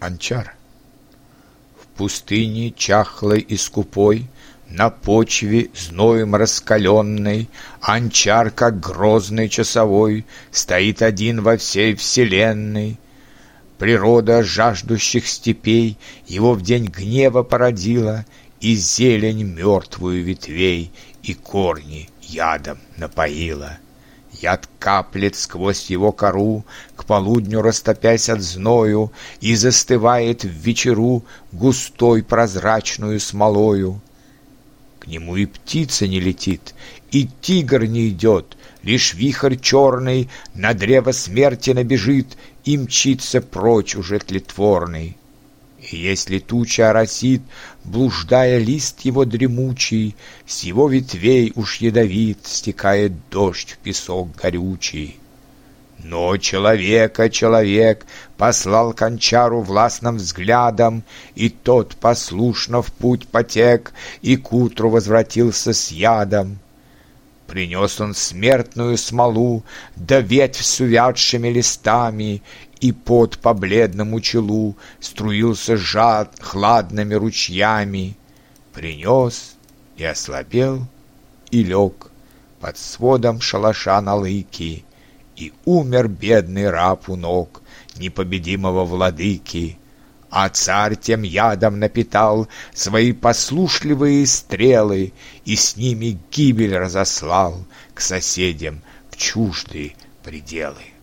Анчар. В пустыне чахлой и скупой, На почве зноем раскаленной, Анчар, как грозный часовой, Стоит один во всей вселенной. Природа жаждущих степей Его в день гнева породила, И зелень мертвую ветвей, И корни ядом напоила. Яд каплет сквозь его кору, К полудню растопясь от зною, И застывает в вечеру Густой прозрачную смолою. К нему и птица не летит, И тигр не идет, Лишь вихрь черный На древо смерти набежит И мчится прочь уже тлетворный. И если туча оросит, блуждая лист его дремучий, С его ветвей уж ядовит стекает дождь в песок горючий. Но человека человек послал кончару властным взглядом, И тот послушно в путь потек, и к утру возвратился с ядом. Принес он смертную смолу, да ветвь с увядшими листами, и пот по бледному челу Струился жад хладными ручьями. Принес и ослабел, и лег Под сводом шалаша на лыки, И умер бедный раб у ног Непобедимого владыки. А царь тем ядом напитал Свои послушливые стрелы И с ними гибель разослал К соседям в чуждые пределы.